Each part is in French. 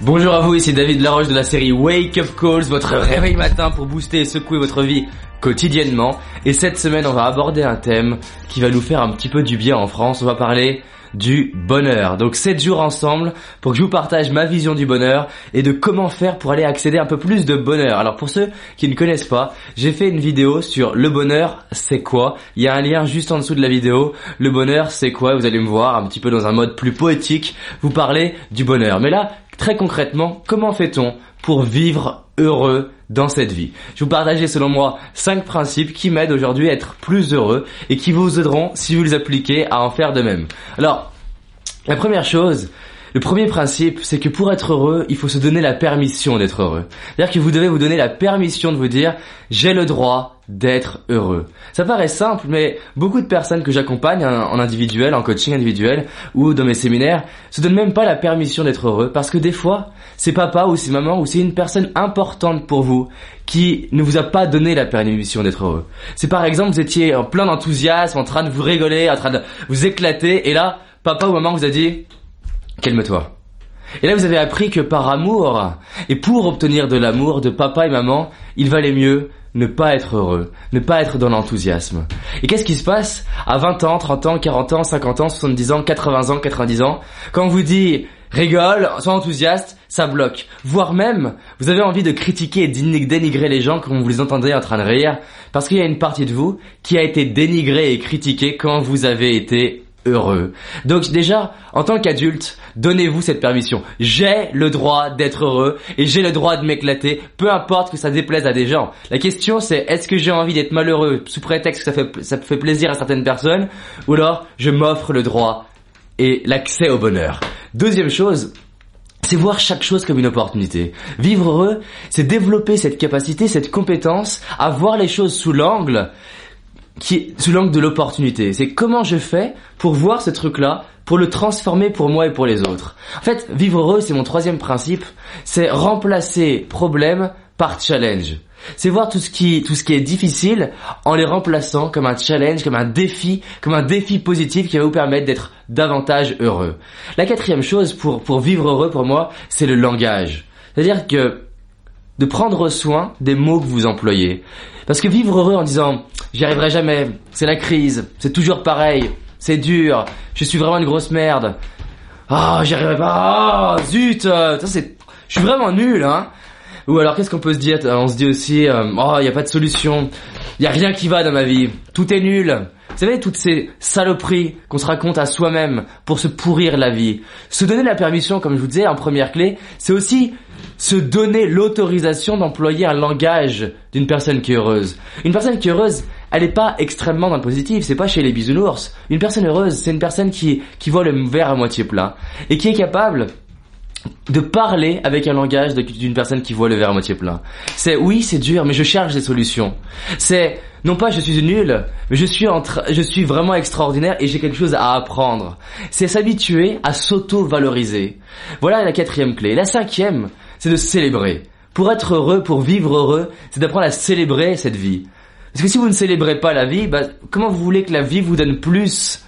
Bonjour à vous, ici David Laroche de la série Wake Up Calls, votre réveil matin pour booster et secouer votre vie quotidiennement. Et cette semaine, on va aborder un thème qui va nous faire un petit peu du bien en France. On va parler du bonheur. Donc 7 jours ensemble pour que je vous partage ma vision du bonheur et de comment faire pour aller accéder un peu plus de bonheur. Alors pour ceux qui ne connaissent pas, j'ai fait une vidéo sur le bonheur c'est quoi? Il y a un lien juste en dessous de la vidéo. Le bonheur c'est quoi? Vous allez me voir un petit peu dans un mode plus poétique vous parler du bonheur. Mais là, très concrètement, comment fait-on pour vivre heureux dans cette vie? Je vous partager selon moi 5 principes qui m'aident aujourd'hui à être plus heureux et qui vous aideront si vous les appliquez à en faire de même. Alors, la première chose, le premier principe, c'est que pour être heureux, il faut se donner la permission d'être heureux. C'est-à-dire que vous devez vous donner la permission de vous dire j'ai le droit d'être heureux. Ça paraît simple, mais beaucoup de personnes que j'accompagne en individuel, en coaching individuel ou dans mes séminaires se donnent même pas la permission d'être heureux parce que des fois, c'est papa ou c'est maman ou c'est une personne importante pour vous qui ne vous a pas donné la permission d'être heureux. C'est par exemple vous étiez en plein d'enthousiasme, en train de vous rigoler, en train de vous éclater et là, papa ou maman vous a dit calme-toi. Et là, vous avez appris que par amour, et pour obtenir de l'amour de papa et maman, il valait mieux ne pas être heureux, ne pas être dans l'enthousiasme. Et qu'est-ce qui se passe à 20 ans, 30 ans, 40 ans, 50 ans, 70 ans, 80 ans, 90 ans? Quand on vous dit rigole, sois enthousiaste, ça bloque. Voire même, vous avez envie de critiquer et dénigrer les gens quand vous les entendez en train de rire, parce qu'il y a une partie de vous qui a été dénigrée et critiquée quand vous avez été heureux. Donc déjà, en tant qu'adulte, donnez-vous cette permission. J'ai le droit d'être heureux et j'ai le droit de m'éclater, peu importe que ça déplaise à des gens. La question c'est est-ce que j'ai envie d'être malheureux sous prétexte que ça fait, ça fait plaisir à certaines personnes ou alors je m'offre le droit et l'accès au bonheur? Deuxième chose, c'est voir chaque chose comme une opportunité. Vivre heureux, c'est développer cette capacité, cette compétence à voir les choses sous l'angle qui est sous l'angle de l'opportunité. C'est comment je fais pour voir ce truc-là, pour le transformer pour moi et pour les autres. En fait, vivre heureux, c'est mon troisième principe, c'est remplacer problème par challenge. C'est voir tout ce qui tout ce qui est difficile en les remplaçant comme un challenge, comme un défi, comme un défi positif qui va vous permettre d'être davantage heureux. La quatrième chose pour pour vivre heureux pour moi, c'est le langage. C'est-à-dire que de prendre soin des mots que vous employez. Parce que vivre heureux en disant j'y arriverai jamais, c'est la crise, c'est toujours pareil, c'est dur, je suis vraiment une grosse merde. Ah, oh, j'y arriverai pas. Oh, zut, ça c'est je suis vraiment nul hein. Ou alors qu'est-ce qu'on peut se dire On se dit aussi euh, oh, il y a pas de solution. Il y a rien qui va dans ma vie. Tout est nul. Vous savez toutes ces saloperies qu'on se raconte à soi-même pour se pourrir la vie. Se donner la permission comme je vous disais en première clé, c'est aussi se donner l'autorisation d'employer un langage d'une personne qui est heureuse. Une personne qui est heureuse, elle n'est pas extrêmement dans le positif, c'est pas chez les bisounours. Une personne heureuse, c'est une personne qui, qui voit le verre à moitié plein et qui est capable de parler avec un langage d'une personne qui voit le verre à moitié plein. C'est oui, c'est dur, mais je cherche des solutions. C'est non pas je suis nul, mais je suis en je suis vraiment extraordinaire et j'ai quelque chose à apprendre. C'est s'habituer à s'auto-valoriser. Voilà la quatrième clé. La cinquième, c'est de célébrer. Pour être heureux, pour vivre heureux, c'est d'apprendre à célébrer cette vie. Parce que si vous ne célébrez pas la vie, bah, comment vous voulez que la vie vous donne plus,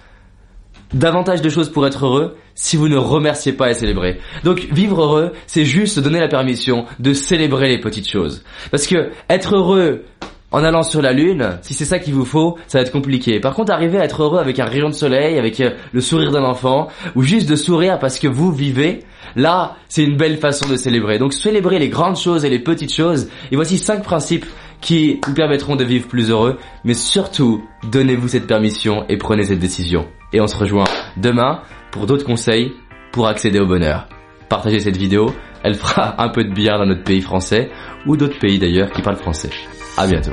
davantage de choses pour être heureux, si vous ne remerciez pas et célébrez. Donc vivre heureux, c'est juste donner la permission de célébrer les petites choses. Parce que être heureux en allant sur la lune, si c'est ça qu'il vous faut, ça va être compliqué. Par contre, arriver à être heureux avec un rayon de soleil, avec euh, le sourire d'un enfant, ou juste de sourire parce que vous vivez, Là, c'est une belle façon de célébrer. Donc célébrez les grandes choses et les petites choses. Et voici cinq principes qui vous permettront de vivre plus heureux. Mais surtout, donnez-vous cette permission et prenez cette décision. Et on se rejoint demain pour d'autres conseils pour accéder au bonheur. Partagez cette vidéo, elle fera un peu de bien dans notre pays français ou d'autres pays d'ailleurs qui parlent français. À bientôt.